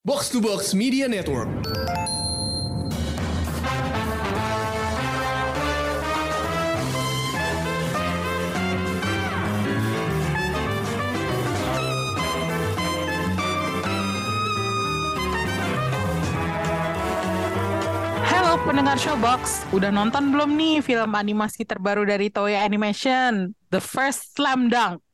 Box to Box Media Network. Halo pendengar Showbox, udah nonton belum nih film animasi terbaru dari Toei Animation, The First Slam Dunk?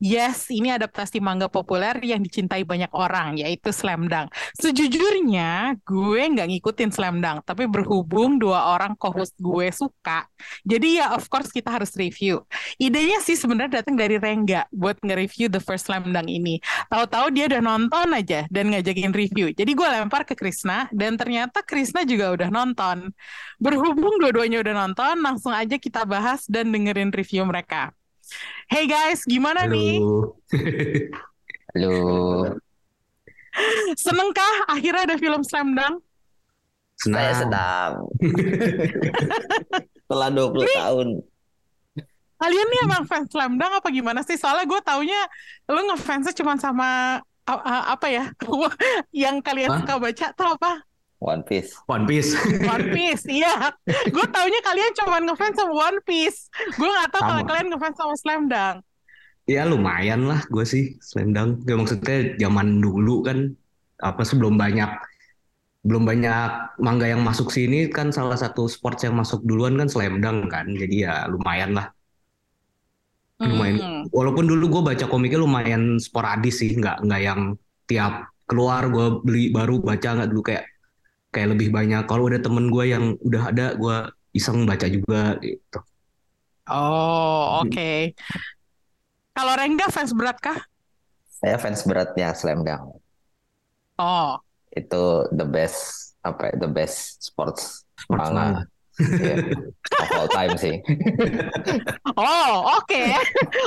Yes, ini adaptasi manga populer yang dicintai banyak orang, yaitu Slam Dunk. Sejujurnya, gue nggak ngikutin Slam Dunk, tapi berhubung dua orang co-host gue suka, jadi ya of course kita harus review. Idenya sih sebenarnya datang dari Rengga buat nge-review The First Slam Dunk ini. Tahu-tahu dia udah nonton aja dan ngajakin review. Jadi gue lempar ke Krisna dan ternyata Krisna juga udah nonton. Berhubung dua-duanya udah nonton, langsung aja kita bahas dan dengerin review mereka. Hey guys, gimana nih? Halo. Halo, Senengkah akhirnya ada film Slam Dunk? saya Senang. sedang. Setelah 20 tahun. Kalian nih emang fans Slam Dunk apa gimana sih? Soalnya gue taunya lu ngefansnya cuma sama apa ya? yang kalian Hah? suka baca tuh apa? One Piece. One Piece. One Piece, iya. Gue taunya kalian cuma ngefans sama One Piece. Gue nggak tahu kalau kalian ngefans sama Slam Dunk. Ya lumayan lah gue sih Slam Dunk. Ya, maksudnya zaman dulu kan apa sebelum banyak belum banyak manga yang masuk sini kan salah satu sports yang masuk duluan kan Slam Dunk kan. Jadi ya lumayan lah. Lumayan. Hmm. Walaupun dulu gue baca komiknya lumayan sporadis sih, nggak nggak yang tiap keluar gue beli baru baca nggak dulu kayak kayak lebih banyak. Kalau ada temen gue yang udah ada gue iseng baca juga gitu. Oh, oke. Kalau Rengga fans berat kah? Saya fans beratnya Slam Dunk. Oh, Itu the best apa ya, the best sports Sports manga. manga. Iya. Of all time sih. oh, oke.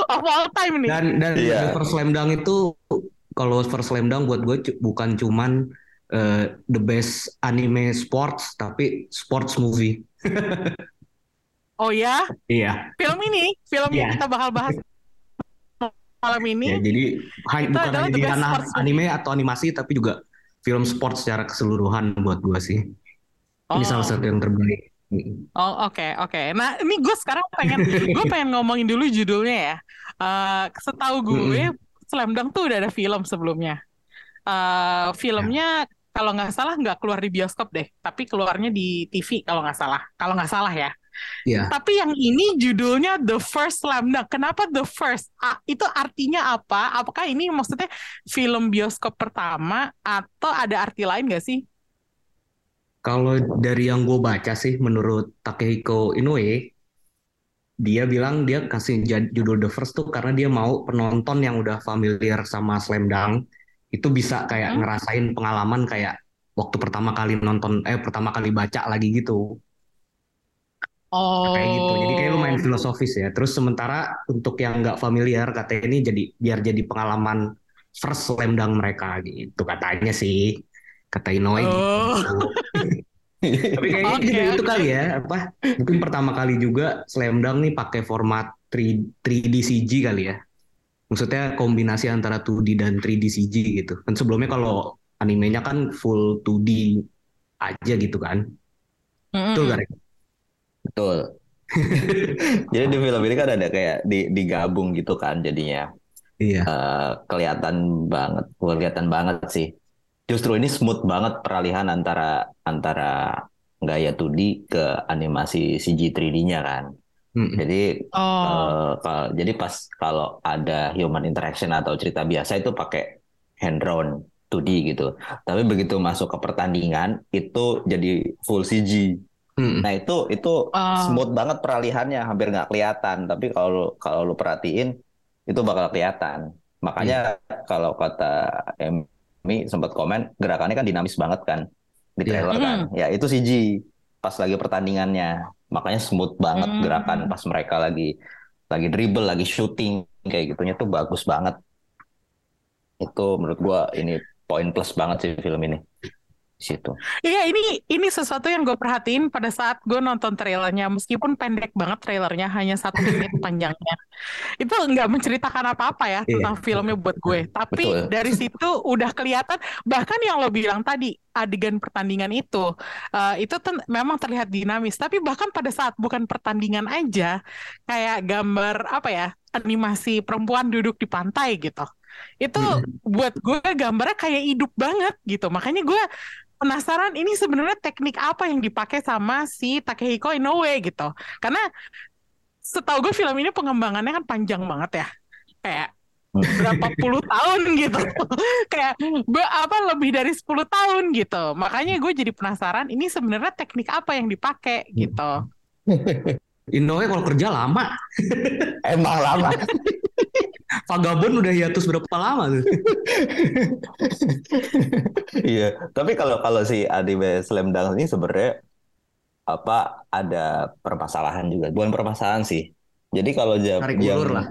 Of all time nih. Dan dan. The First Slam Dunk itu kalau First Slam Dunk buat gue bukan cuman eh, the best anime sports tapi sports movie. Oh ya, Iya. film ini, film yang Iya. kita bakal bahas malam ini. Ya, jadi ha- Itu bukan hanya di ranah sports movie. anime atau animasi tapi juga film sport secara keseluruhan buat gue sih. Ini Oh. salah satu yang terbaik. Oh oke oke. Nah ini gue sekarang pengen gue pengen ngomongin dulu judulnya ya. Eh setahu gue Slam Dunk tuh udah ada film sebelumnya. Eh filmnya kalau nggak salah nggak keluar di bioskop deh, tapi keluarnya di TV kalau nggak salah. Kalau nggak salah ya. Iya. Tapi yang ini judulnya The First Slam Dunk. Kenapa The First? Ah, itu artinya apa? Apakah ini maksudnya film bioskop pertama atau ada arti lain nggak sih? Kalau dari yang gue baca sih, menurut Takehiko Inoue, dia bilang dia kasih judul The First tuh karena dia mau penonton yang udah familiar sama Slam Dunk itu bisa kayak Hmm. ngerasain pengalaman kayak waktu pertama kali nonton, eh pertama kali baca lagi gitu, Oh. kayak gitu. Jadi kayak lumayan filosofis ya. Terus sementara untuk yang nggak familiar, katanya ini jadi biar jadi pengalaman first Slam Dunk mereka gitu katanya sih, kata Inoue. Oh. gitu. Tapi kayaknya Oke, juga itu kali ya, apa? Mungkin pertama kali juga Slam Dunk nih pakai format 3, 3D CG kali ya. Maksudnya kombinasi antara 2D dan 3D CG gitu. Kan sebelumnya kalau animenya kan full 2D aja gitu kan. Mm-mm. Betul gak? Rek? Betul. Jadi di film ini kan ada kayak di digabung gitu kan jadinya. Iya. Eh, kelihatan banget, kelihatan banget sih. Justru ini smooth banget peralihan antara antara gaya 2D ke animasi CG 3D-nya kan. Mm-mm. Jadi Oh. Eh, kal- jadi pas kalau ada human interaction atau cerita biasa itu pakai hand drawn 2D gitu. Tapi begitu masuk ke pertandingan itu jadi full CG. Mm-mm. Nah itu itu Ah. smooth banget peralihannya, hampir nggak kelihatan. Tapi kalau kalau lu perhatiin itu bakal kelihatan. Makanya kalau kata Emi sempat komen gerakannya kan dinamis banget kan di trailer kan. Ya itu CG pas lagi pertandingannya. Makanya smooth banget Hmm. gerakan pas mereka lagi lagi dribble, lagi shooting kayak gitunya tuh bagus banget. Itu menurut gua ini poin plus banget sih film ini. Situ. Iya, ini ini sesuatu yang gue perhatiin pada saat gue nonton trailernya, meskipun pendek banget trailernya, hanya satu menit panjangnya. Itu nggak menceritakan apa-apa ya Iya. tentang filmnya buat gue. Tapi Betul. dari situ udah kelihatan, bahkan yang lo bilang tadi, adegan pertandingan itu, eh, itu ten- memang terlihat dinamis. Tapi bahkan pada saat bukan pertandingan aja, kayak gambar apa ya, animasi perempuan duduk di pantai gitu. Itu buat gue gambarnya kayak hidup banget gitu. Makanya gue penasaran ini sebenarnya teknik apa yang dipakai sama si Takehiko Inoue gitu. Karena setahu gue film ini pengembangannya kan panjang banget ya. Kayak berapa puluh tahun gitu. Kayak be- apa lebih dari 10 tahun gitu. Makanya gue jadi penasaran ini sebenarnya teknik apa yang dipakai gitu. Inoue kalau kerja lama. Emang lama. Vagabond udah hiatus berapa lama tuh? Iya, tapi kalau kalau si anime Slam Dunk ini sebenarnya apa ada permasalahan juga. Bukan permasalahan sih. Jadi kalau jam Tarik yang ulur lah.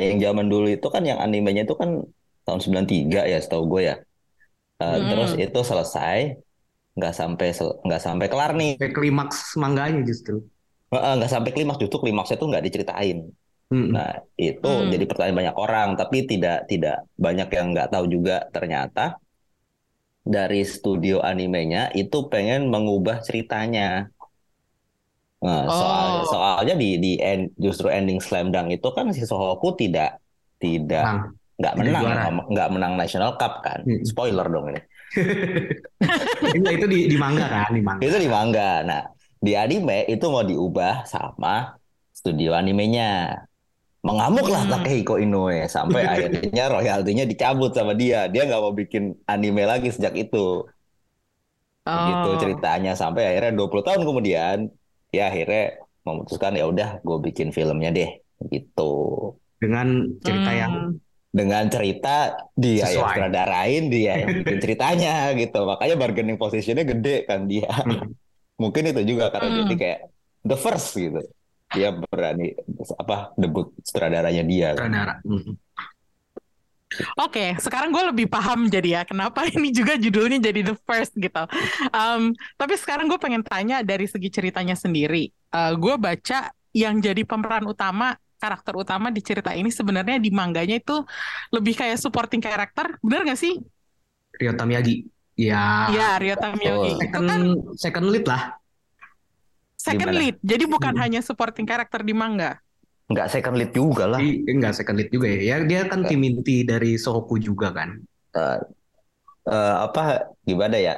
yang zaman dulu itu kan yang animenya itu kan tahun 93 ya setahu gue ya. Eh, Hmm. Terus itu selesai nggak sampai nggak sampai kelar nih. Kayak klimaks mangganya justru. Nggak sampai klimaks justru klimaksnya tuh nggak diceritain. Mm-mm. Nah, itu Hmm. jadi pertanyaan banyak orang, tapi tidak tidak banyak yang nggak tahu juga ternyata dari studio animenya itu pengen mengubah ceritanya. Nah, soal Oh. soalnya di di end, justru ending Slam Dunk itu kan si Sohoku tidak tidak nggak menang nggak menang National Cup kan. Hmm. Spoiler dong ini. Enggak, itu di, di manga kan, di manga. Itu di manga. Nah, di anime itu mau diubah sama studio animenya. Mengamuklah Hmm. Takehiko Inoue sampai akhirnya royaltinya dicabut sama dia. Dia nggak mau bikin anime lagi sejak itu. Gitu Oh. ceritanya sampai akhirnya 20 tahun kemudian ya akhirnya memutuskan ya udah gue bikin filmnya deh gitu. Dengan cerita yang Hmm. Dengan cerita dia yang Sesuai. sutradarain, dia yang bikin ceritanya gitu. Makanya bargaining positionnya gede kan dia. Hmm. Mungkin itu juga karena Hmm. jadi kayak the first gitu. Dia berani apa debut sutradaranya dia. sutradara. Mm. Oke, sekarang gue lebih paham jadi ya kenapa ini juga judulnya jadi the first gitu. Um, tapi sekarang gue pengen tanya dari segi ceritanya sendiri. Uh, gue baca yang jadi pemeran utama, karakter utama di cerita ini sebenarnya di mangganya itu lebih kayak supporting karakter, bener gak sih? Ryota Miyagi. Ya, Iya, Ryota Miyagi. Itu second, kan second lead lah. Second Gimana? lead, jadi bukan Hmm. hanya supporting karakter di manga. Nggak second lead juga lah. Di, enggak second lead juga ya. Ya dia kan tim inti dari Sohoku juga kan. Eh, eh, apa gimana ya?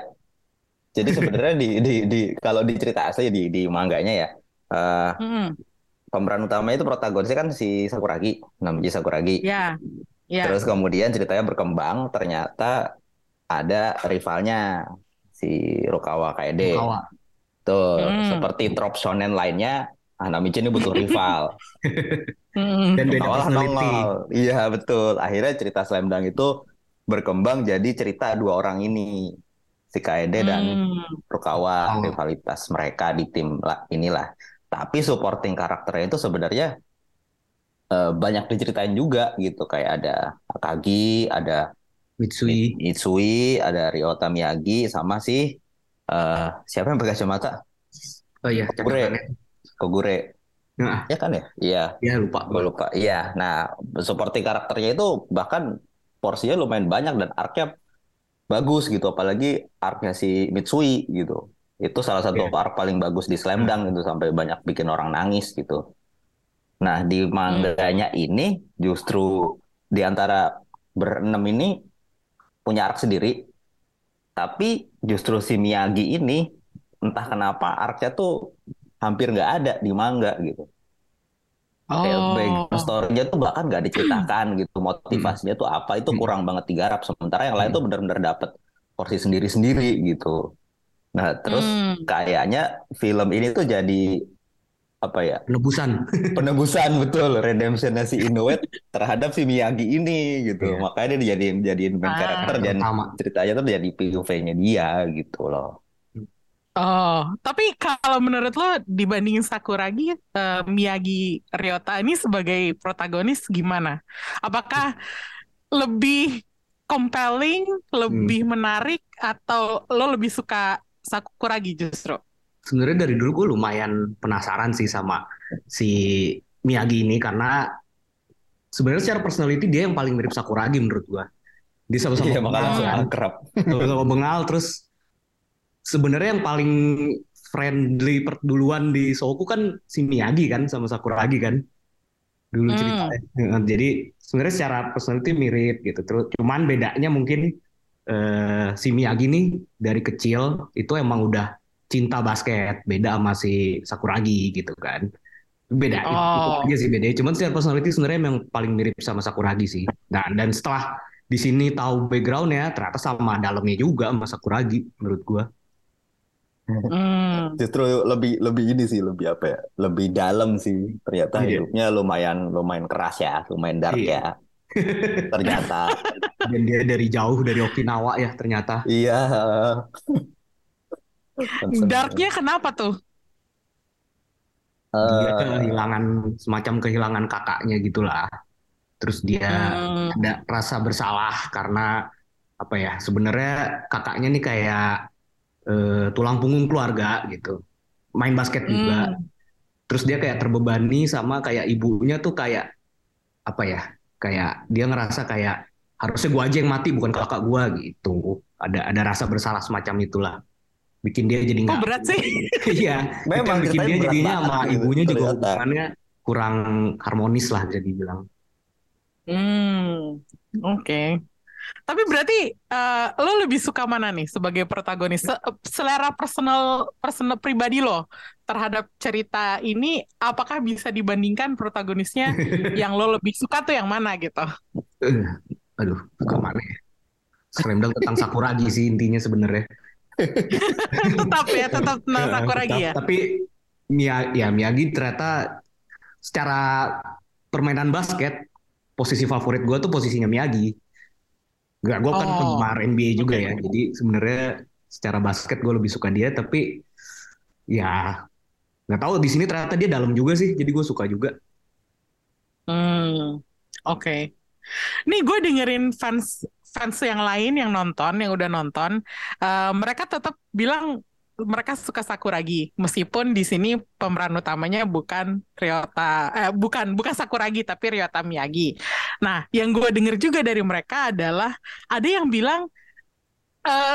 Jadi sebenarnya di di di kalau di cerita asli di di mangganya ya. eh, Hmm, pemeran utama itu protagonisnya kan si Sakuragi, namanya Sakuragi. ya, ya. Terus kemudian ceritanya berkembang, ternyata ada rivalnya si Rukawa Kaede. Kawa. Tuh, Hmm. seperti trop shonen lainnya, Hanamichi ini butuh rival. Hmm. Dan beda Rukawa lah personality. Iya, betul. Akhirnya cerita Slam Dunk itu berkembang jadi cerita dua orang ini. Si Kaede dan Hmm. Rukawa, Oh. rivalitas mereka di tim lah, inilah. Tapi supporting karakternya itu sebenarnya eh, banyak diceritain juga gitu. Kayak ada Akagi, ada Mitsui. Itsui, ada Ryota Miyagi, sama si eh, siapa yang pakai kacamata? Oh iya, Kogure. Kogure. Nah, Ya kan ya? Iya, ya lupa. gue lupa. Iya, nah supporting karakternya itu bahkan porsinya lumayan banyak dan arc-nya bagus gitu. Apalagi arc-nya si Mitsui gitu. Itu salah satu Iya. arc paling bagus di Slam Dunk gitu sampai banyak bikin orang nangis gitu. Nah, di manganya ini justru di antara berenam ini punya arc sendiri. Tapi justru si Miyagi ini entah kenapa arc-nya tuh hampir nggak ada di manga gitu. Kayak Oh. background story-nya tuh bahkan nggak diceritakan gitu motivasinya tuh apa itu kurang banget digarap sementara yang lain tuh benar-benar dapet porsi sendiri-sendiri gitu. Nah terus Hmm. kayaknya film ini tuh jadi apa ya Penebusan. penebusan betul redemption si Inoue terhadap si Miyagi ini gitu. Iya. Makanya dia dijadiin jadiin main Ah. karakter dan Pertama. ceritanya tuh jadi POV-nya dia gitu loh. Oh, tapi kalau menurut lo dibandingin Sakuragi, eh, Miyagi Ryota ini sebagai protagonis gimana? Apakah lebih compelling, lebih menarik, atau lo lebih suka Sakuragi justru? Sebenarnya dari dulu gue lumayan penasaran sih sama si Miyagi ini karena sebenarnya secara personality dia yang paling mirip Sakuragi menurut gue. Dia sama-sama Iya, bengal, akrab. sama-sama bengal terus sebenarnya yang paling friendly duluan di Soku kan si Miyagi kan sama Sakuragi kan dulu Hmm. ceritanya. Nah, Jadi sebenarnya secara personality mirip gitu. Terus cuman bedanya mungkin eh, si Miyagi nih dari kecil itu emang udah cinta basket, beda sama si Sakuragi gitu kan. Beda itu, itu Oh. aja sih bedanya. Cuman secara personality sebenarnya emang paling mirip sama Sakuragi sih. Nah, dan setelah di sini tahu backgroundnya ternyata sama dalamnya juga sama Sakuragi menurut gua. Hmm. Justru lebih lebih ini sih lebih apa ya? Lebih dalam sih. Ternyata Iya. hidupnya lumayan lumayan keras ya, lumayan dark Iya. ya. Ternyata. Dan dia dari jauh dari Okinawa ya ternyata. iya. Darknya kenapa tuh? Dia Eh, kehilangan semacam kehilangan kakaknya gitulah. Terus dia Hmm. ada rasa bersalah karena apa ya? Sebenarnya kakaknya nih kayak eh, tulang punggung keluarga gitu. Main basket juga. Hmm. Terus dia kayak terbebani sama kayak ibunya tuh kayak apa ya? Kayak dia ngerasa kayak harusnya gua aja yang mati bukan kakak gua gitu. Ada ada rasa bersalah semacam itulah. Bikin dia jadi Kok nggak berat sih? Iya, Memang bikin dia jadinya sama gitu, ibunya juga ternyata. hubungannya kurang harmonis lah bisa dibilang. Hmm, oke. Tapi berarti eh, lo lebih suka mana nih sebagai protagonis? Se- Selera personal personal pribadi lo terhadap cerita ini, apakah bisa dibandingkan protagonisnya yang lo lebih suka tuh yang mana gitu? Eh, aduh, suka mana ya? Tentang Sakuragi sih intinya sebenarnya. Tetap ya, tetap tentang Sakuragi ya. Tapi Mia, ya Miyagi ternyata secara permainan basket posisi favorit gue tuh posisinya Miyagi. Gak, gue kan Oh. penggemar NBA juga ya. Jadi sebenarnya secara basket gue lebih suka dia, tapi ya nggak tahu di sini ternyata dia dalam juga sih. Jadi gue suka juga. Hmm, oke. Nih gue dengerin fans fans yang lain yang nonton, yang udah nonton, eh, mereka tetap bilang mereka suka Sakuragi, meskipun di sini pemeran utamanya bukan Ryota, eh, bukan bukan Sakuragi tapi Ryota Miyagi. Nah, yang gue denger juga dari mereka adalah ada yang bilang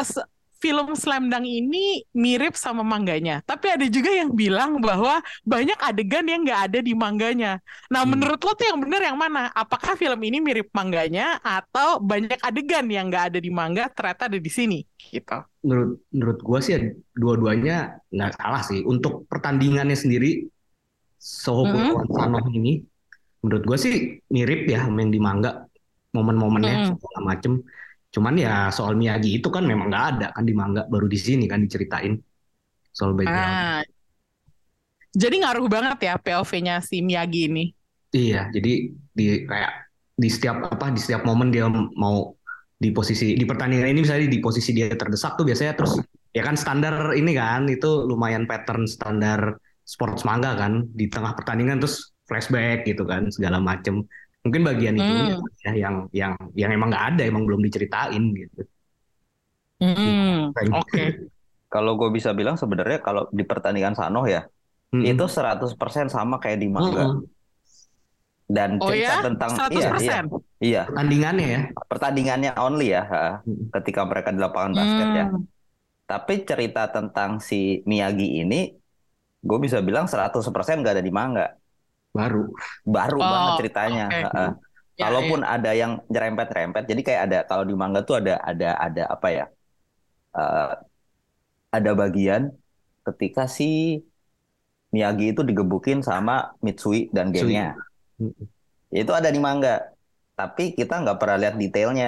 s- film Slam Dunk ini mirip sama mangganya, tapi ada juga yang bilang bahwa banyak adegan yang nggak ada di mangganya. Nah, Hmm. menurut lo tuh yang bener yang mana? Apakah film ini mirip mangganya atau banyak adegan yang nggak ada di manga ternyata ada di sini? Gitu. Menurut menurut gue sih ya, dua-duanya nggak salah sih. Untuk pertandingannya sendiri, Mm-mm. lawan Sanoh ini, menurut gue sih mirip ya yang di manga. Momen-momennya Mm-mm. segala macem. Cuman ya soal Miyagi itu kan memang nggak ada kan di manga, baru di sini kan diceritain soal background. Ah, jadi ngaruh banget ya POV-nya si Miyagi ini. Iya, jadi di kayak di setiap apa di setiap momen dia mau di posisi di pertandingan ini misalnya di posisi dia terdesak tuh biasanya terus ya kan standar ini kan itu lumayan pattern standar sports manga kan di tengah pertandingan terus flashback gitu kan segala macem mungkin bagian itu Hmm. ya yang yang yang emang nggak ada emang belum diceritain gitu. Hmm, oke. Kalau gue bisa bilang sebenarnya kalau di pertandingan Sanoh ya, Mm-mm. itu 100% sama kayak di manga. Mm-mm. Dan Oh cerita ya? tentang iya, iya, 100%? iya, pertandingannya ya. pertandingannya only ya, ha, Mm-mm. ketika mereka di lapangan basket ya. Hmm. Tapi cerita tentang si Miyagi ini, gue bisa bilang 100% nggak ada di manga. Baru. Baru Oh, banget ceritanya. ha. Ya, Kalaupun ada yang nyerempet-nyerempet, jadi kayak ada kalau di manga tuh ada ada ada apa ya? eh, ada bagian ketika si Miyagi itu digebukin sama Mitsui dan gengnya. Itu ada di manga. Tapi kita nggak pernah lihat detailnya.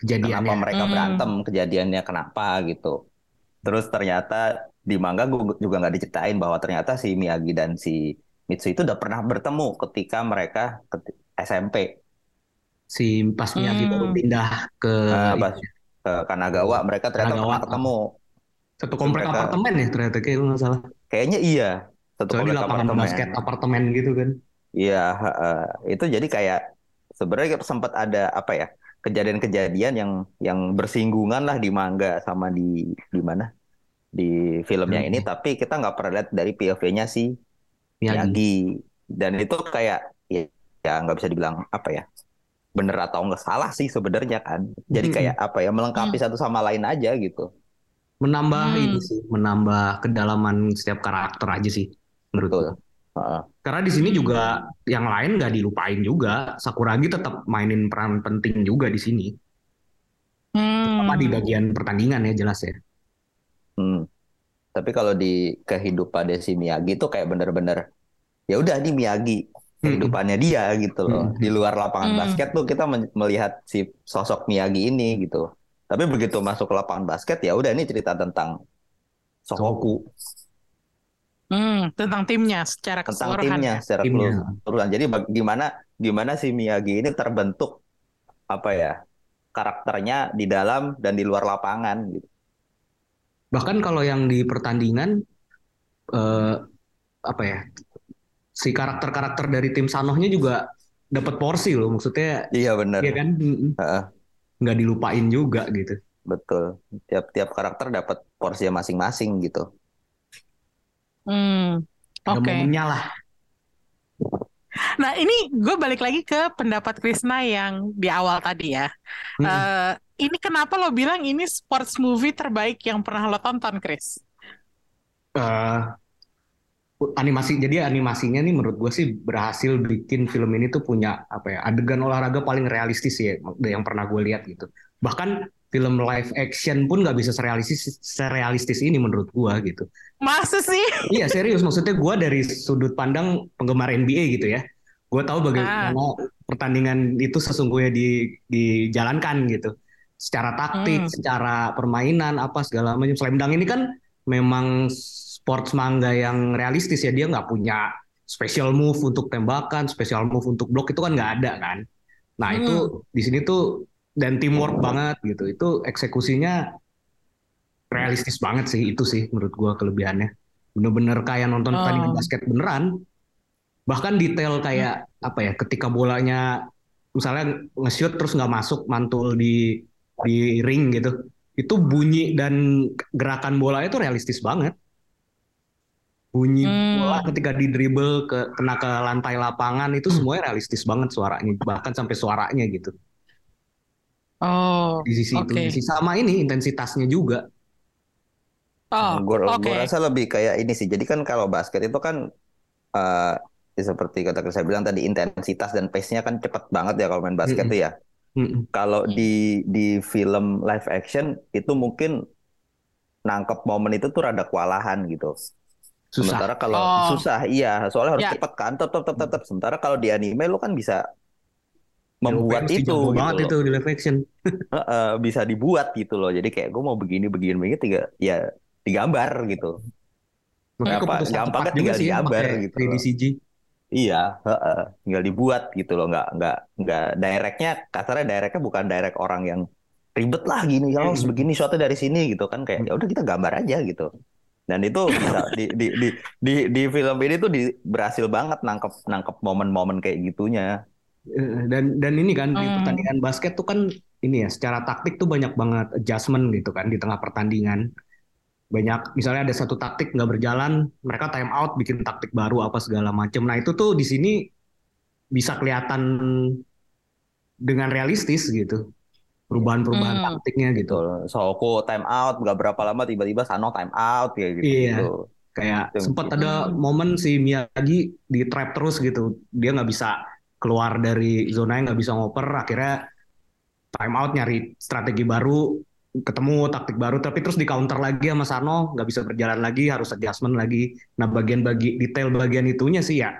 Kejadiannya. Kenapa mereka Hmm. berantem, kejadiannya kenapa gitu. Terus ternyata di manga gue juga nggak diceritain bahwa ternyata si Miyagi dan si Mitsui itu udah pernah bertemu ketika mereka keti- SMP. Si pas Miyagi Hmm. baru pindah ke Nah, pas ke Kanagawa mereka ternyata Kanagawa. pernah ketemu. satu komplek mereka- apartemen ya ternyata kayak nggak salah. Kayaknya iya. Satu Soalnya di komplek lapangan apartemen. basket apartemen gitu kan. Iya, heeh. itu jadi kayak sebenarnya sempat ada apa ya? kejadian-kejadian yang yang bersinggungan lah di manga sama di di mana di filmnya Hmm. ini tapi kita nggak pernah lihat dari POV-nya si Miyagi. Miyagi dan itu kayak ya ya nggak bisa dibilang apa ya bener atau nggak salah sih sebenarnya kan jadi Mm-mm. kayak apa ya melengkapi satu sama lain aja gitu Menambah Hmm. ini sih, menambah kedalaman setiap karakter aja sih menurut. Heeh. Karena di sini juga yang lain nggak dilupain juga. Sakuragi tetap mainin peran penting juga di sini. Hmm. Apa di bagian pertandingan ya jelas ya. Hmm. Tapi kalau di kehidupan si Miyagi tuh kayak bener-bener ya udah nih Miyagi kehidupannya dia gitu loh. Hmm. Di luar lapangan Hmm. basket tuh kita melihat si sosok Miyagi ini gitu. Tapi begitu masuk ke lapangan basket ya udah ini cerita tentang Sohoku, Hmm, tentang timnya secara tentang keseluruhan timnya ya. secara Timnya. keseluruhan. Jadi bag- gimana gimana si Miyagi ini terbentuk apa ya karakternya di dalam dan di luar lapangan gitu. Bahkan kalau yang di pertandingan eh, apa ya si karakter-karakter dari tim Sanohnya juga dapat porsi loh. Maksudnya Iya bener, ya kan Heeh. nggak dilupain juga gitu. betul. Tiap-tiap karakter dapat porsinya masing-masing gitu. Hmm, Ada oke. momennya lah. Nah, ini gue balik lagi ke pendapat Krisna yang di awal tadi ya. Mm-mm. Eh, ini kenapa lo bilang ini sports movie terbaik yang pernah lo tonton, Chris? eh animasi jadi animasinya nih menurut gue sih berhasil bikin film ini tuh punya apa ya adegan olahraga paling realistis ya yang pernah gue lihat gitu bahkan film live action pun nggak bisa serealistis serealistis ini menurut gue gitu. Masa sih? iya serius. Maksudnya gue dari sudut pandang penggemar NBA gitu ya. Gue tahu bagaimana pertandingan itu sesungguhnya di dijalankan gitu. Secara taktik Hmm. secara permainan apa segala macam. Slam dunk ini kan memang sports manga yang realistis ya. Dia nggak punya special move untuk tembakan special move untuk blok. Itu kan nggak ada kan. Nah Hmm. itu di sini tuh dan teamwork banget gitu. Itu eksekusinya realistis banget sih itu sih menurut gua kelebihannya. Bener-bener kayak nonton Oh. pertandingan basket beneran bahkan detail kayak apa ya ketika bolanya misalnya nge-shoot terus nggak masuk mantul di di ring gitu. Itu bunyi dan gerakan bola itu realistis banget. Bunyi Hmm. bola ketika di dribble ke kena ke lantai lapangan itu semuanya realistis banget suaranya bahkan sampai suaranya gitu Oh, di sisi itu Oke. di sisi sama ini intensitasnya juga oh, gue oke. rasa lebih kayak ini sih. Jadi kan kalau basket itu kan eh ya seperti kata saya bilang tadi intensitas dan pace-nya kan cepet banget ya kalau main basket Mm-mm. tuh ya. Mm-mm. Kalau di di film live action itu mungkin nangkep momen itu tuh rada kewalahan gitu. susah Sementara kalau Oh. susah iya, soalnya harus Ya. cepet kan, tep, tep, tep, tep. Sementara kalau di anime lu kan bisa membuat itu gitu banget itu di live action Heeh, bisa dibuat gitu loh. Jadi kayak gue mau begini begini begini tiga ya digambar gitu. makanya Apa, gampang kan tinggal sih digambar gitu 3D loh. CG Iya, heeh, tinggal dibuat gitu loh. Nggak nggak nggak directnya kasarnya directnya bukan direct orang yang ribet lah gini kalau harus Mm-mm. begini shotnya dari sini gitu kan kayak ya udah kita gambar aja gitu. Dan itu bisa di di di di, di film ini tuh di, berhasil banget nangkep nangkep momen-momen kayak gitunya. Eh, dan dan ini kan di Hmm. pertandingan basket tuh kan ini ya secara taktik tuh banyak banget adjustment gitu kan di tengah pertandingan banyak misalnya ada satu taktik nggak berjalan mereka time out bikin taktik baru apa segala macam nah itu tuh di sini bisa kelihatan dengan realistis gitu perubahan-perubahan Hmm. taktiknya gitu Gitu. Soko time out nggak berapa lama tiba-tiba Sano time out kayak gitu. Iya. gitu. kayak sempat ada momen si Miyagi di trap terus gitu dia nggak bisa keluar dari zonanya nggak bisa ngoper akhirnya time out nyari strategi baru ketemu taktik baru tapi terus di counter lagi sama Sano nggak bisa berjalan lagi harus adjustment lagi nah bagian bagi detail bagian itunya sih ya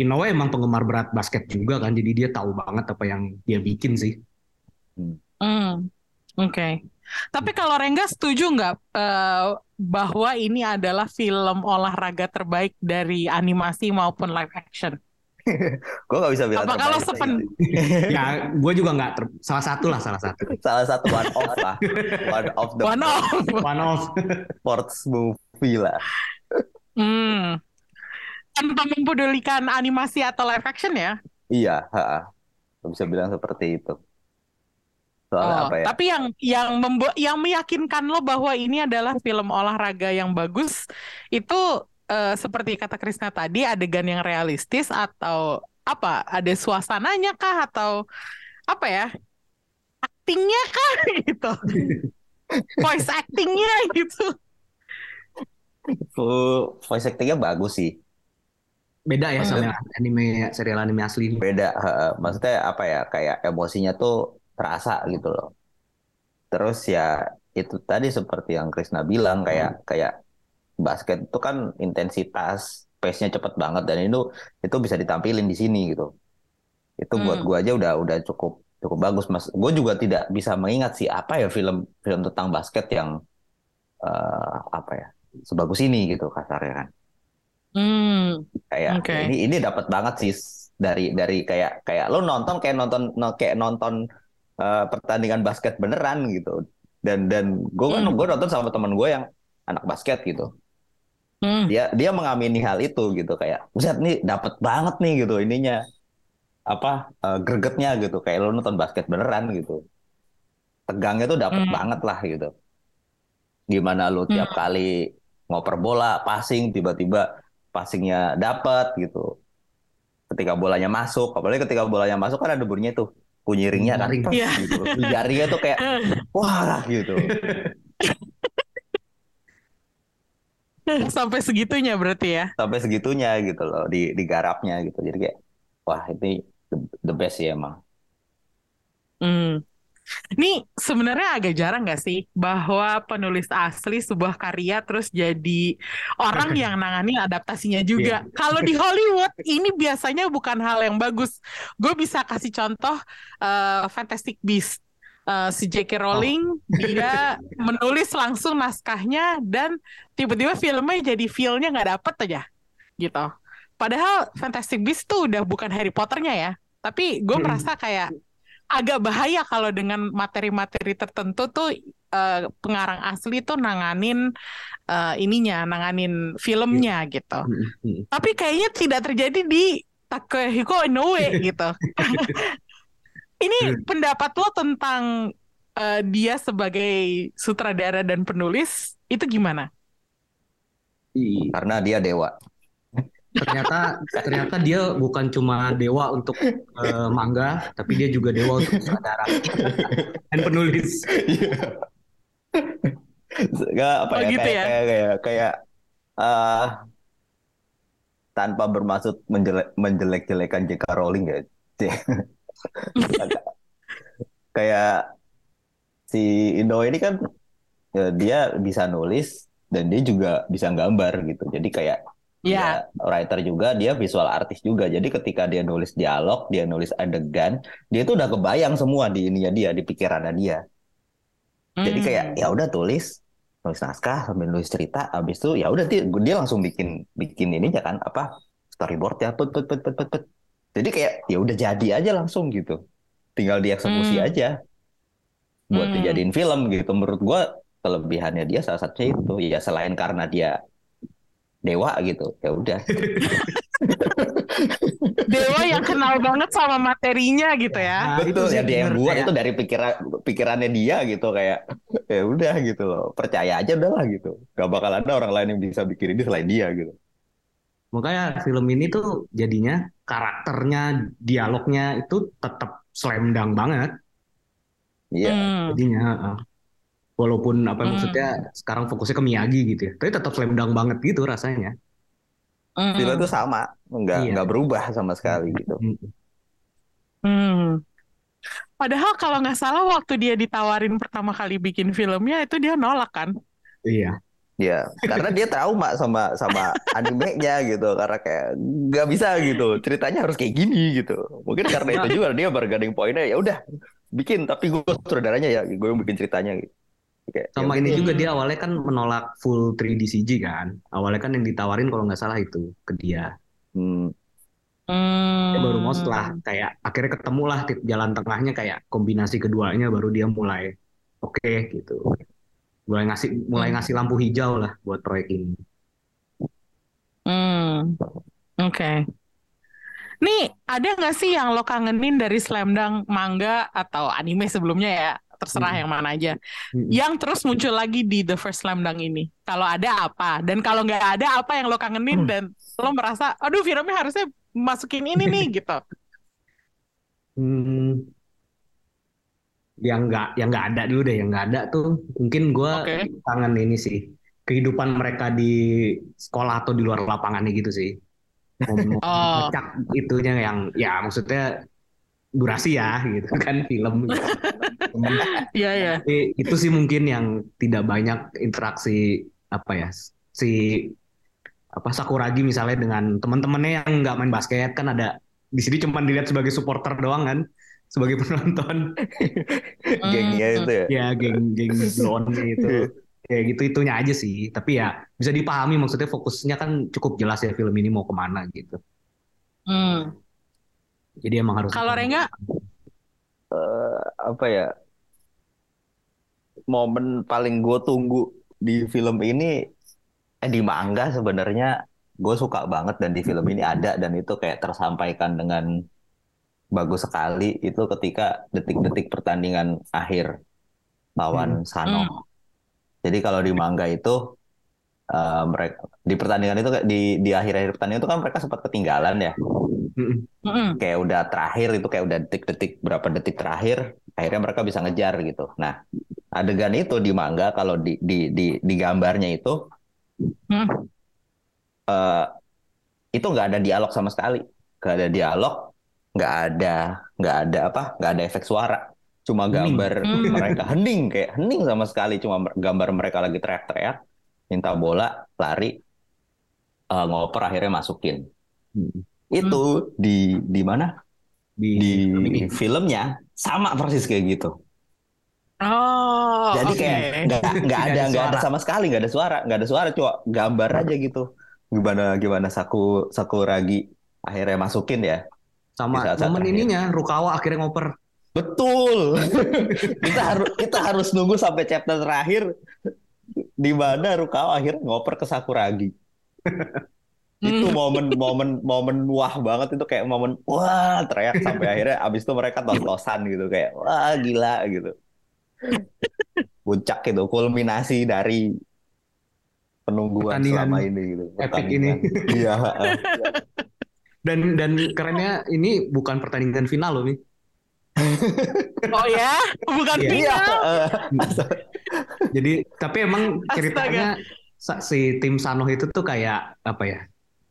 in a way emang penggemar berat basket juga kan jadi dia tahu banget apa yang dia bikin sih Hmm, oke. Tapi kalau Rengga setuju nggak eh, bahwa ini adalah film olahraga terbaik dari animasi maupun live action? Gue nggak bisa bilang Apa kalau sepen- ya gue juga nggak ter- salah satu lah salah satu salah satu one off lah, one of the One off. one of sports movie lah. Hmm. Tanpa mempedulikan animasi atau live action ya? Iya, ha, bisa bilang seperti itu. Soalnya Oh, apa ya? tapi yang yang membuat yang meyakinkan lo bahwa ini adalah film olahraga yang bagus itu eh, seperti kata Krisna tadi adegan yang realistis atau apa? Ada suasananya kah atau apa ya? Aktingnya kah gitu? Voice actingnya gitu. Vo- Voice actingnya bagus sih. Beda ya Hmm. sama anime serial anime asli. Beda. heeh. Maksudnya apa ya? Kayak emosinya tuh terasa gitu loh. Terus ya itu tadi seperti yang Krisna bilang kayak kayak basket itu kan intensitas, pace-nya cepet banget dan itu itu bisa ditampilin di sini gitu. Itu buat Hmm. gua aja udah udah cukup cukup bagus mas. Gue juga tidak bisa mengingat sih apa ya film film tentang basket yang eh, apa ya sebagus ini gitu kasarnya kan. Hmm, Kayak Oke. ini ini dapat banget sih dari dari kayak kayak lo nonton kayak nonton no- kayak nonton eh, pertandingan basket beneran gitu. Dan dan gue kan Hmm. gue nonton sama teman gue yang anak basket gitu. Hmm, Dia dia mengamini hal itu gitu kayak, buset nih dapat banget nih gitu ininya apa eh, gregetnya gitu kayak lo nonton basket beneran gitu. Tegangnya tuh dapat Hmm. banget lah gitu. Gimana lo tiap kali ngoper bola, passing tiba-tiba passingnya dapat gitu. Ketika bolanya masuk, apalagi ketika bolanya masuk kan ada bunyinya tuh kunyiringnya kan. Pers Iya. gitu. Jarinya tuh kayak wah gitu. sampai segitunya berarti ya. Sampai segitunya gitu loh di digarapnya gitu. Jadi kayak wah ini the, the best sih emang. Hmm. Ini sebenarnya agak jarang nggak sih bahwa penulis asli sebuah karya terus jadi orang yang nangani adaptasinya juga. Kalau di Hollywood ini biasanya bukan hal yang bagus. Gue bisa kasih contoh eh, Fantastic Beasts. Eh, si J.K. Rowling dia menulis langsung naskahnya dan tiba-tiba filmnya jadi feel-nya nggak dapet aja gitu. Padahal Fantastic Beasts tuh udah bukan Harry Potternya ya. Tapi gue Hmm. merasa kayak agak bahaya kalau dengan materi-materi tertentu tuh eh, pengarang asli tuh nanganin eh, ininya, nanganin filmnya gitu. Hmm, hmm. Tapi kayaknya tidak terjadi di Takehiko Inoue gitu. Ini pendapat lo tentang eh, dia sebagai sutradara dan penulis itu gimana? Ih, Karena dia dewa. ternyata ternyata dia bukan cuma dewa untuk eh, manga, tapi dia juga dewa untuk sutradara dan penulis. Gak apa Oh, ya, gitu kayak, ya? kayak kayak kayak eh, tanpa bermaksud menjelek menjelek-jelekan J.K. Rowling ya. kayak si Indo ini kan ya, dia bisa nulis dan dia juga bisa gambar gitu. Jadi kayak Ya, dia writer juga, dia visual artist juga. Jadi ketika dia nulis dialog, dia nulis adegan, dia tuh udah kebayang semua di ininya dia, di pikirannya dia. Jadi Hmm. kayak ya udah tulis, nulis naskah sambil nulis cerita, habis itu ya udah dia, dia langsung bikin bikin ininya kan apa storyboard ya, put put put put put. put. Jadi kayak ya udah jadi aja langsung gitu. Tinggal dieksekusi Hmm. aja buat Hmm. dijadiin film gitu. Menurut gua kelebihannya dia salah satunya itu ya selain karena dia dewa gitu. Ya udah. Dewa yang kenal banget sama materinya gitu ya. Nah, Betul ya dia yang buat kayak- itu dari pikiran pikirannya dia gitu kayak ya udah gitu loh percaya aja udah lah gitu gak bakal ada orang lain yang bisa bikin ini selain dia gitu Makanya film ini tuh jadinya karakternya, dialognya itu tetap slam dunk banget iya Hmm. jadinya. heeh. Walaupun apa Hmm. maksudnya sekarang fokusnya ke Miyagi gitu ya, tapi tetap slam dunk banget gitu rasanya. Hmm. film itu sama nggak Iya. nggak berubah sama sekali gitu Hmm. Hmm. Padahal kalau nggak salah waktu dia ditawarin pertama kali bikin filmnya itu dia nolak kan? Iya. Ya karena dia trauma sama sama animenya gitu karena kayak nggak bisa gitu ceritanya harus kayak gini gitu mungkin karena itu juga dia bargaining pointnya ya udah bikin tapi gue saudaranya ya gue yang bikin ceritanya gitu Kayak, ya Sama udah. ini juga dia awalnya kan menolak full 3D CG kan. Awalnya kan yang ditawarin kalau nggak salah itu ke dia. Hmm, Hmm. Dia baru mau setelah kayak akhirnya ketemu lah tit- jalan tengahnya kayak kombinasi keduanya baru dia mulai oke gitu. Mulai ngasih mulai Hmm. ngasih lampu hijau lah buat proyek ini. Hmm. Oke. Nih, ada nggak sih yang lo kangenin dari Slam Dunk manga atau anime sebelumnya ya? terserah Hmm. yang mana aja. Mm-mm. Yang terus muncul lagi di The First Slam Dunk ini. Kalau ada apa? Dan kalau nggak ada apa yang lo kangenin dan lo merasa, aduh filmnya harusnya masukin ini nih gitu. Hmm, yang nggak yang nggak ada dulu deh yang nggak ada tuh mungkin gue Oke. kangen ini sih kehidupan mereka di sekolah atau di luar lapangannya gitu sih mau Oh. itunya yang ya maksudnya durasi ya gitu kan film gitu. Iya ya. Tapi itu sih mungkin yang tidak banyak interaksi apa ya si apa Sakuragi misalnya dengan teman-temannya yang nggak main basket kan ada di sini cuma dilihat sebagai supporter doang kan sebagai penonton Gengnya Hmm. itu ya. ya geng geng blonde itu kayak gitu itunya aja sih tapi ya bisa dipahami maksudnya fokusnya kan cukup jelas ya film ini mau ke mana gitu Hmm. jadi emang harus Kalau Rengga? apa ya momen paling gue tunggu di film ini eh di manga sebenarnya gue suka banget dan di film ini ada dan itu kayak tersampaikan dengan bagus sekali itu ketika detik-detik pertandingan akhir lawan Sano. Hmm. Jadi kalau di manga itu eh, mereka di pertandingan itu kayak di di akhir-akhir pertandingan itu kan mereka sempat ketinggalan ya. Mm-mm. Mm-mm. kayak udah terakhir itu kayak udah detik-detik berapa detik terakhir akhirnya mereka bisa ngejar gitu. Nah adegan itu di manga kalau di di di, di gambarnya itu Hmm. eh, itu nggak ada dialog sama sekali, nggak ada dialog, nggak ada nggak ada apa, nggak ada efek suara, cuma Hening. gambar Hmm. mereka hening kayak hening sama sekali, cuma gambar mereka lagi teriak-teriak, minta bola, lari, eh, ngoper akhirnya masukin. Mm. Itu di di mana? di, di filmnya sama persis kayak gitu. Oh, Jadi oke. kayak nggak ada ada nggak ada sama sekali nggak ada suara nggak ada suara cuma gambar aja gitu. Gimana gimana Saku Sakuragi akhirnya masukin ya. Sama Di saat-saat momen terakhir. ininya Rukawa akhirnya ngoper Betul. kita harus kita harus nunggu sampai chapter terakhir di mana Rukawa akhirnya ngoper ke Sakuragi. itu Hmm. momen momen momen wah banget itu kayak momen wah teriak sampai akhirnya abis itu mereka tos-tosan gitu kayak wah gila gitu puncak itu kulminasi dari penungguan Pertandingan selama ini gitu epic Pertandingan. iya. dan dan kerennya ini bukan pertandingan final loh nih Oh ya, bukan Iya. iya final. heeh. jadi tapi emang Astaga. ceritanya sa- si tim Sanoh itu tuh kayak apa ya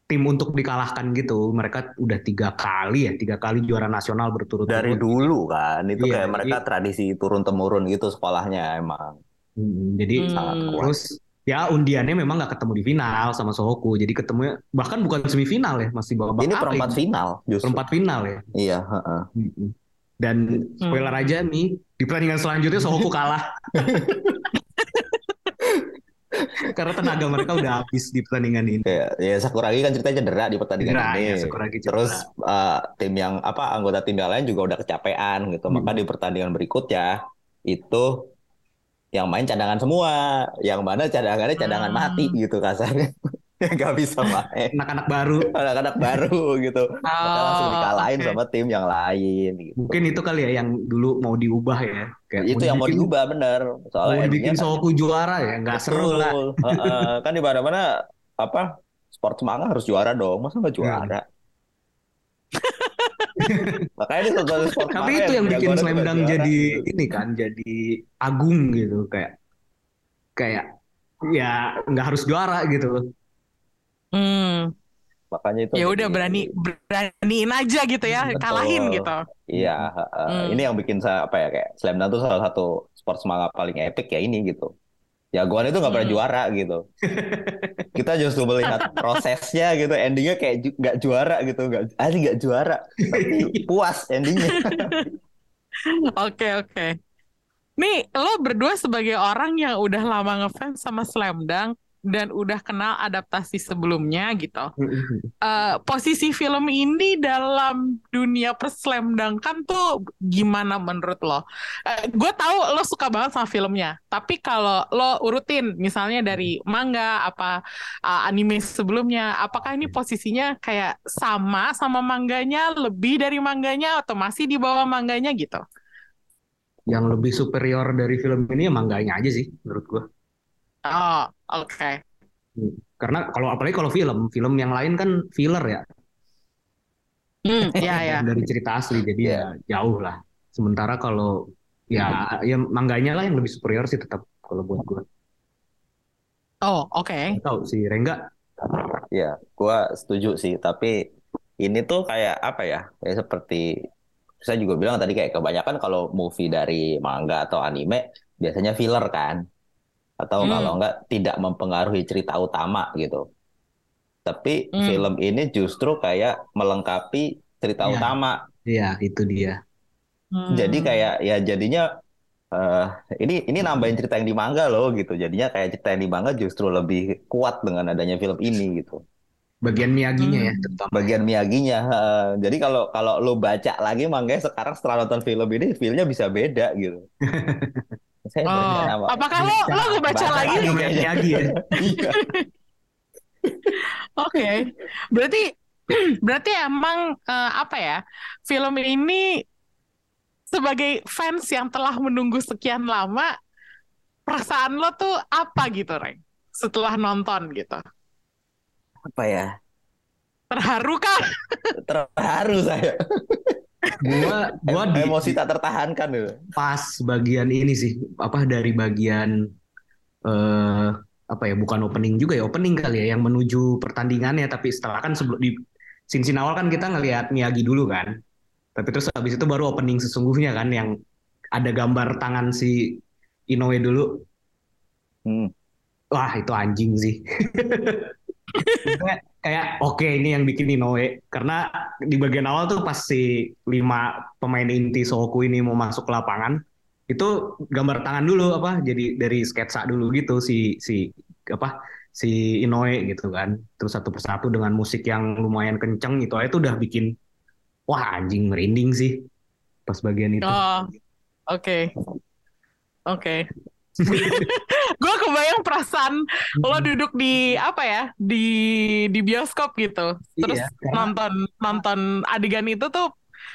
tim untuk dikalahkan gitu mereka udah tiga kali ya tiga kali juara nasional berturut-turut dari dulu kan itu Iya, kayak mereka jadi- tradisi turun temurun gitu sekolahnya emang Hmm, jadi Hmm. sangat kuat terus ya undiannya memang nggak ketemu di final sama Sohoku jadi ketemunya bahkan bukan semifinal ya masih babak ini apa perempat final justru perempat final ya iya heeh. Mm-mm. dan spoiler Hmm. aja nih di pertandingan selanjutnya Sohoku kalah karena tenaga mereka udah habis di pertandingan ini Kayak ya Sakuragi kan ceritanya cedera di pertandingan Cedera, ini. ya, Sakuragi cedera. Terus uh, tim yang apa anggota tim yang lain juga udah kecapean gitu. Hmm. Maka di pertandingan berikutnya itu yang main cadangan semua, yang mana cadangannya cadangan Hmm. mati gitu kasarnya. Gak bisa main. anak-anak baru Anak-anak baru gitu. Maka langsung Oh, dikalahin oke. sama tim yang lain gitu. mungkin itu kali ya yang dulu mau diubah ya kayak Itu yang mau dibikin- diubah bener. Soalnya mau dibikin kan- juara ya nggak seru lah kan di mana-mana apa sport semangat harus juara dong. Masa nggak juara? Makanya satu sport Tapi itu yang bikin Slam Dunk juara. jadi ini kan jadi agung gitu kayak kayak ya nggak harus juara gitu. Hmm. Makanya itu Ya udah berani beraniin aja gitu ya, Betul. kalahin gitu. Iya, heeh. Hmm. ini yang bikin saya apa ya kayak Slam Dunk tuh salah satu sport semangat paling epic ya ini gitu. Jagoan itu nggak pernah Hmm. juara gitu. Kita justru melihat prosesnya gitu, endingnya kayak ju- nggak juara gitu, nggak, ah nggak juara, tapi puas endingnya. Oke, oke. Nih, lo berdua sebagai orang yang udah lama ngefans sama Slam Dunk dan udah kenal adaptasi sebelumnya gitu. Eh, posisi film ini dalam dunia perslamdangkan tuh gimana menurut lo? gue tahu lo suka banget sama filmnya, tapi kalau lo urutin misalnya dari manga apa uh, anime sebelumnya, apakah ini posisinya kayak sama sama mangganya, lebih dari mangganya atau masih di bawah mangganya gitu? yang lebih superior dari film ini ya mangganya aja sih menurut gua. Oh, oke. Hmm. Karena kalau apalagi kalau film, film yang lain kan filler ya Hmm, ya ya. dari cerita asli, jadi ya jauh lah. Sementara kalau ya ya mangganya lah yang lebih superior sih tetap kalau buat gua. Oh, oke. Nggak Tahu sih Rengga Ya, gua setuju sih. Tapi ini tuh kayak apa ya? Kayak seperti saya juga bilang tadi kayak kebanyakan kalau movie dari manga atau anime biasanya filler kan, atau Hmm. kalau enggak tidak mempengaruhi cerita utama gitu. Tapi Hmm. film ini justru kayak melengkapi cerita Iya. utama. Iya, itu dia. Hmm. Jadi kayak ya jadinya eh ini ini nambahin cerita yang di manga loh gitu. Jadinya kayak cerita yang di manga justru lebih kuat dengan adanya film ini gitu. Bagian Miyaginya ya, Hmm. terutama. bagian Miyaginya. heeh. Jadi kalau kalau lo baca lagi manganya sekarang setelah nonton film ini filmnya bisa beda gitu. Saya Oh, nama. apakah lo lo gue baca lagi? lagi. Ya. Oke, berarti berarti emang eh, apa ya? Film ini sebagai fans yang telah menunggu sekian lama, perasaan lo tuh apa gitu, Reng? Setelah nonton gitu, Apa ya? terharu kah? Terharu saya. Gua gua di Emosi tak tertahankan gitu. pas bagian ini sih apa dari bagian eh apa ya bukan opening juga ya opening kali ya yang menuju pertandingannya tapi setelah kan sebelum di scene awal kan kita ngelihat Miyagi dulu kan tapi terus habis itu baru opening sesungguhnya kan yang ada gambar tangan si Inoue dulu Hmm. wah itu anjing sih kayak oke ini yang bikin Inoue. Karena di bagian awal tuh pas si lima pemain inti Sohoku ini mau masuk ke lapangan itu gambar tangan dulu apa jadi dari sketsa dulu gitu si si apa si Inoue gitu kan. Terus satu persatu dengan musik yang lumayan kenceng itu tuh udah bikin wah anjing merinding sih. Pas bagian itu. Oh, oke, oke. Gue kebayang perasaan lo duduk di apa ya di di bioskop gitu, terus Iya, karena- nonton nonton adegan itu tuh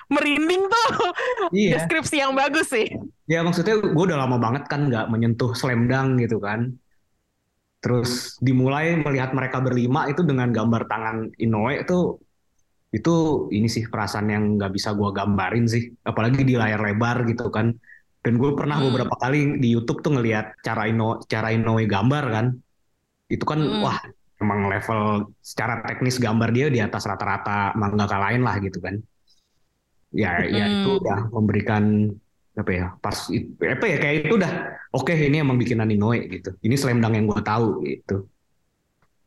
merinding tuh. iya Deskripsi yang bagus sih. Ya maksudnya gue udah lama banget kan nggak menyentuh slam dunk gitu kan. Terus dimulai melihat mereka berlima itu dengan gambar tangan Inoue itu itu ini sih perasaan yang nggak bisa gue gambarin sih. Apalagi di layar lebar gitu kan. Dan gue pernah Hmm. beberapa kali di YouTube tuh ngelihat cara Ino cara Inoue gambar kan. Itu kan Hmm. wah emang level secara teknis gambar dia di atas rata-rata mangaka lain lah gitu kan. Ya ya itu Hmm. udah memberikan apa ya pas apa ya kayak itu udah oke ini emang bikinan Inoue gitu ini slam dunk yang gue tahu gitu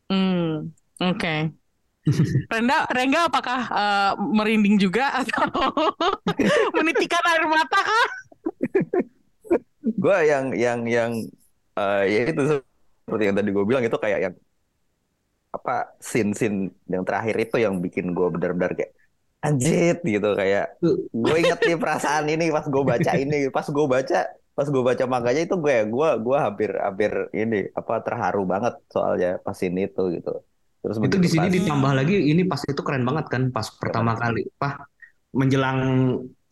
Hmm, oke. Renda, Rengga apakah eh, merinding juga atau menitikan air mata kah? Gue yang yang yang eh, ya itu seperti yang tadi gue bilang itu kayak yang apa scene-scene yang terakhir itu yang bikin gue benar-benar kayak anjir gitu. Kayak gue inget nih perasaan ini pas gue baca ini. Pas gue baca pas gue baca manganya itu gue gue gue hampir hampir ini apa terharu banget soalnya pas ini itu gitu. Terus itu di sini pas- ditambah lagi ini pas itu keren banget kan pas pertama kali apa menjelang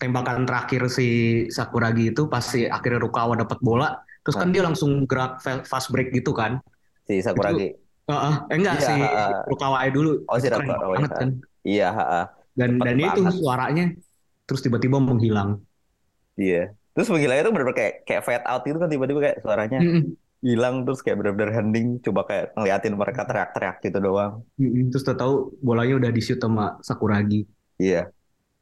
tembakan terakhir si Sakuragi itu pas si akhirnya Rukawa dapat bola terus kan dia langsung gerak fa- fast break gitu kan. Si Sakuragi. Heeh, eh enggak Iya, si heeh. Rukawa dulu. Oh, si Itu Rukawa, banget iya. kan. Iya ha. dan dan itu banget. suaranya terus tiba-tiba menghilang. Iya. Terus menggilanya itu benar-benar kayak kayak fade out itu kan tiba-tiba kayak suaranya Mm-mm. hilang terus kayak benar-benar hening coba kayak ngeliatin mereka teriak-teriak gitu doang. Terus tahu bolanya udah di shoot sama Sakuragi. Iya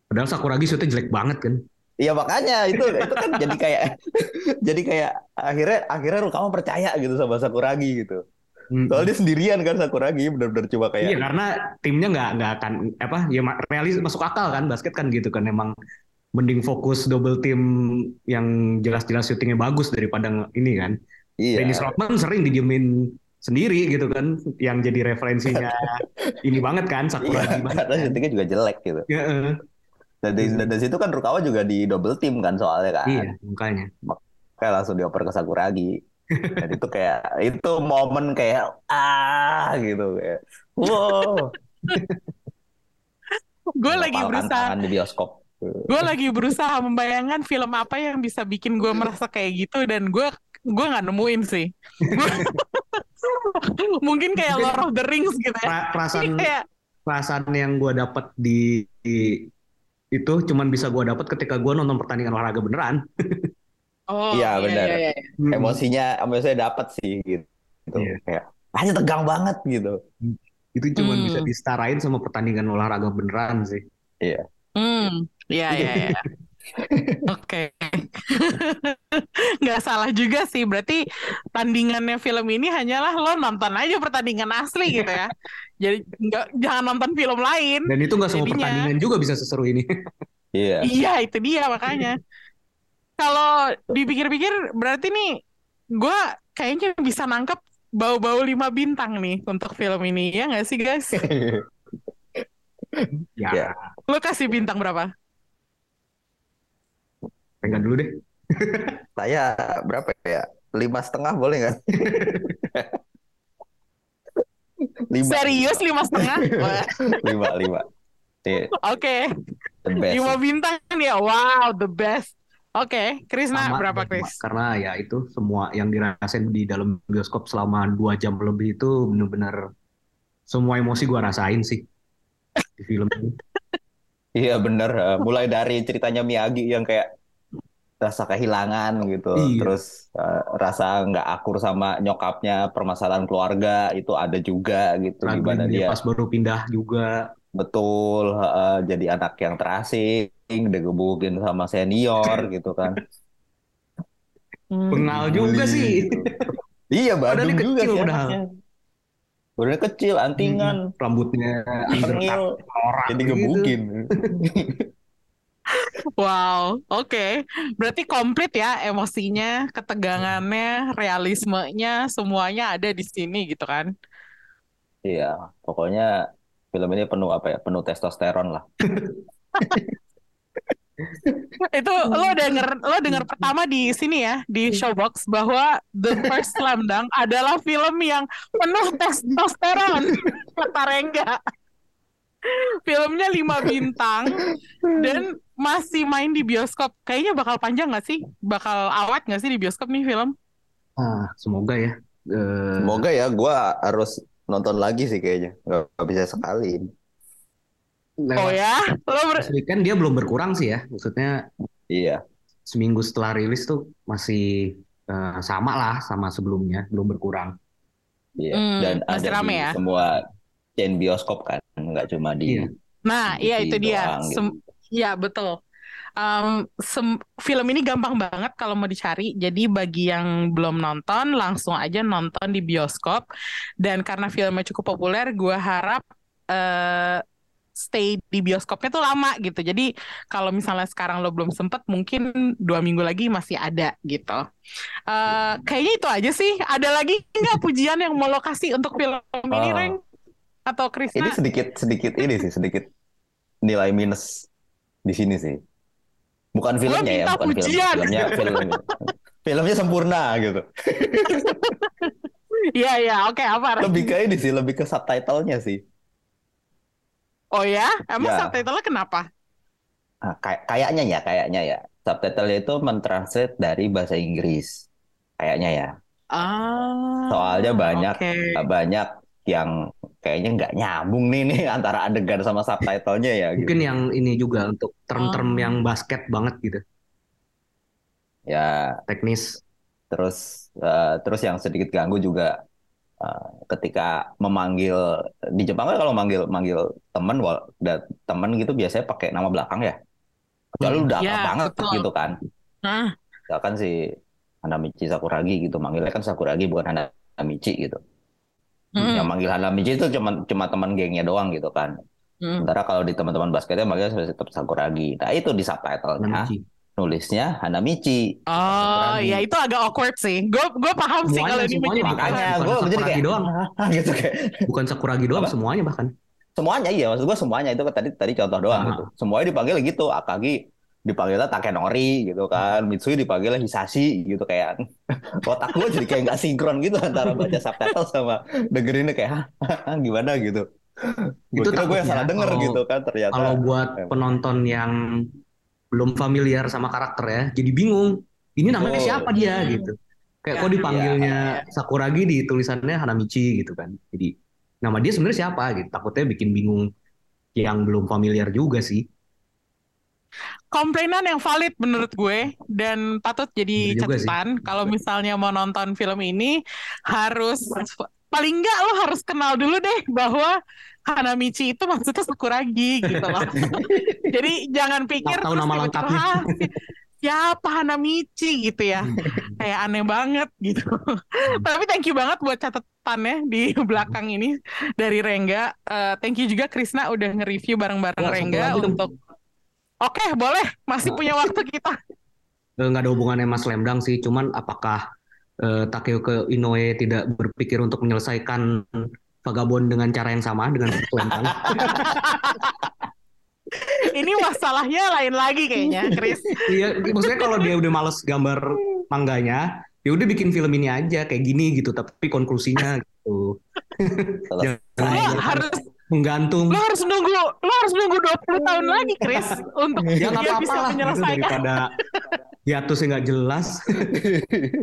Padahal Sakuragi shootnya jelek banget kan. Iya makanya itu itu kan jadi kayak jadi kayak akhirnya akhirnya Rukawa percaya gitu sama Sakuragi gitu. Soalnya dia sendirian kan Sakuragi benar-benar coba kayak Iya karena timnya nggak nggak akan apa ya realis masuk akal kan basket kan gitu kan emang mending fokus double team yang jelas-jelas syutingnya bagus daripada ini kan. iya. Dennis Rodman sering didiemin sendiri gitu kan yang jadi referensinya ini banget kan Iya, Sakuragi banget. karena syutingnya juga jelek gitu. Ya, eh. Dan dari, dan dari situ kan Rukawa juga di double team kan soalnya kan. Iya makanya. Kayak langsung dioper ke Sakuragi. Dan itu kayak itu momen kayak ah gitu kayak wow. Gue lagi berusaha di bioskop. gue lagi berusaha membayangkan film apa yang bisa bikin gue merasa kayak gitu dan gue gue nggak nemuin sih. Mungkin kayak Lord of the Rings gitu ya. Perasaan Kayak perasaan yang gue dapat di, di- itu cuman bisa gue dapat ketika gue nonton pertandingan olahraga beneran. oh Iya, benar. iya, iya. Hmm. Emosinya, emosinya dapat sih gitu. Iya. Kayak hanya tegang banget gitu. Itu cuman Hmm. bisa disetarain sama pertandingan olahraga beneran sih. Hmm, iya iya iya. Oke. Nggak salah juga sih. Berarti tandingannya film ini hanyalah lo nonton aja pertandingan asli gitu ya. Jadi nggak jangan nonton film lain. Dan itu nggak semua Jadinya- pertandingan juga bisa seseru ini. Iya. Iya, itu dia makanya. Kalau dipikir-pikir berarti nih gue kayaknya bisa nangkep bau-bau lima bintang nih untuk film ini ya nggak sih guys? Ya, Ya. Lo kasih bintang berapa? Pegang dulu deh. Saya berapa ya? Lima setengah boleh nggak? lima. Serius lima setengah? Lima, lima. Iya, Oke. best. Lima bintang ya, wow, the best. Oke, Krisna Sama- berapa Kris? Karena ya itu semua yang dirasain di dalam bioskop selama dua jam lebih itu bener-bener semua emosi gua rasain sih di film ini. Iya bener. Eh, Mulai dari ceritanya Miyagi yang kayak rasa kehilangan gitu, Iya. terus eh, rasa nggak akur sama nyokapnya, permasalahan keluarga itu ada juga gitu. Gimana Tragedi dia pas baru pindah juga. betul eh, jadi anak yang terasing, digebukin sama senior gitu kan. Hmm. Bengal juga Bully sih. gitu. Iya, Badung dia juga kecil sih padahal. Udah kecil, antingan, Rambutnya undercut tengil, orang jadi gitu. Wow, oke. Berarti komplit ya emosinya, ketegangannya, realismenya, semuanya ada di sini gitu kan? Iya, pokoknya film ini penuh apa ya? Penuh testosteron lah. Itu lo denger lo denger pertama di sini ya di Showbox bahwa The First Slam Dunk adalah film yang penuh testosteron kata Rengga. Filmnya lima bintang dan masih main di bioskop. Kayaknya bakal panjang nggak sih? Bakal awet nggak sih di bioskop nih film? Ah, semoga ya. Eh, Semoga ya, gua harus nonton lagi sih kayaknya. Nggak, bisa sekali. Oh lewat ya, lo ber- weekend dia belum berkurang sih ya. Maksudnya Iya, seminggu setelah rilis tuh masih eh, sama lah sama sebelumnya, belum berkurang. iya. Hmm, Dan masih ada rame di ya? semua chain bioskop kan, nggak cuma di Iya. Nah, iya itu dia. doang gitu. Sem- Iya, betul. Sem- film ini gampang banget kalau mau dicari. Jadi bagi yang belum nonton, langsung aja nonton di bioskop. Dan karena filmnya cukup populer, gue harap eh, stay di bioskopnya tuh lama gitu. Jadi kalau misalnya sekarang lo belum sempet, mungkin dua minggu lagi masih ada gitu. Eh, kayaknya itu aja sih. Ada lagi nggak pujian yang mau lo kasih untuk film ini, Oh. Reng? Atau Ini Krisna? sedikit sedikit ini sih sedikit nilai minus di sini sih. Bukan filmnya ya, bukan film. Filmnya filmnya. Filmnya sempurna gitu. Iya, iya. Oke, apa? Reng? Lebih ke ini sih, lebih ke subtitlenya sih. Oh ya? Emang Ya. subtitle-nya kenapa? Ah, kayak kayaknya ya, kayaknya ya. Subtitle itu mentranslate dari bahasa Inggris. Kayaknya ya. Ah, Soalnya banyak oke. banyak yang kayaknya nggak nyambung nih nih antara adegan sama subtitlenya ya gitu. Mungkin yang ini juga untuk term-term Oh. yang basket banget gitu, Ya, teknis. terus eh, terus yang sedikit ganggu juga eh, ketika memanggil di Jepang kan kalau manggil manggil temen wal- temen gitu biasanya pakai nama belakang ya. Kecuali Hmm. udah Ya, banget betul. gitu kan. Nah, Misalkan si Hanamichi Sakuragi gitu manggilnya kan Sakuragi bukan Hanamichi gitu. Mm, Yang manggil Hanamichi itu cuma cuma teman gengnya doang gitu kan. mm. Sementara kalau di teman-teman basketnya manggilnya tetap Sakuragi. Nah itu di subtitlenya nulisnya Hanamichi. Oh, Sakuragi. ya itu agak awkward sih. Gue gue paham sih Semuanya- kalau ini semuanya menjadi makanya. Gue jadi Sakuragi kayak doang. Gitu kayak Bukan Sakuragi doang, Apa? semuanya bahkan. semuanya iya maksud gue semuanya itu kan tadi tadi contoh doang Ah. gitu. Semuanya dipanggil gitu. Akagi dipanggilnya Takenori gitu kan. Mitsui dipanggilnya Hisashi gitu kayak otak gue jadi kayak nggak sinkron gitu antara baca subtitle sama dengerinnya kayak "Hah? Hah? gimana gitu. Gue Itu kira gue yang takutnya salah denger kalau- gitu kan ternyata. Kalau buat Emang. penonton yang belum familiar sama karakter ya, jadi bingung. Ini namanya Betul. siapa dia Hmm. gitu. Kayak Ya, kok dipanggilnya ya, Sakuragi di tulisannya Hanamichi gitu kan. Jadi nama dia sebenarnya siapa gitu. Takutnya bikin bingung yang belum familiar juga sih. Komplainan yang valid menurut gue dan patut jadi sih. catatan kalau misalnya mau nonton film ini harus paling enggak lo harus kenal dulu deh bahwa Hanamichi itu maksudnya Sakuragi gitu loh. Jadi jangan pikir Tahu nama lengkapnya. "Ah, si- siapa Hanamichi gitu ya. Hmm. Kayak aneh banget gitu. Tapi thank you banget buat catatannya di belakang ini dari Rengga. Eh, thank you juga Krisna udah nge-review bareng-bareng Rengga untuk Oke, boleh. Masih punya waktu kita. Eh, nggak ada hubungannya sama Slam Dunk sih, cuman apakah eh, Takeuchi Inoue tidak berpikir untuk menyelesaikan Vagabond dengan cara yang sama dengan Slam Dunk? Ini masalahnya lain lagi kayaknya, Chris. Iya, maksudnya kalau dia udah males gambar mangganya, ya udah bikin film ini aja kayak gini gitu, tapi konklusinya gitu. Jangan harus menggantung. lo harus nunggu lo harus nunggu 20 tahun lagi, Chris, untuk Ya dia apa-apa bisa lah gitu, menyelesaikan. daripada hiatusnya nggak jelas.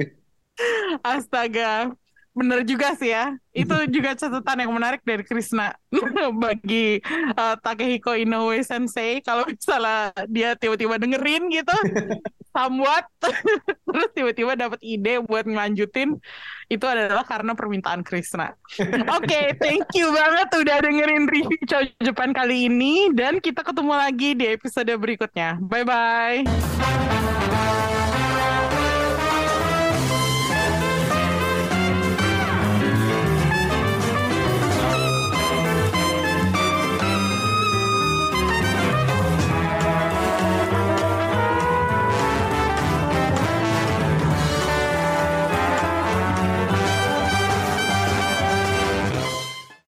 Astaga. Bener juga sih ya. Itu juga catatan yang menarik dari Krisna bagi uh, Takehiko Inoue Sensei kalau misalnya dia tiba-tiba dengerin gitu somewhat terus tiba-tiba dapat ide buat ngelanjutin itu adalah karena permintaan Krisna. Oke, thank you banget udah dengerin review Chow Japan kali ini dan kita ketemu lagi di episode berikutnya. Bye bye.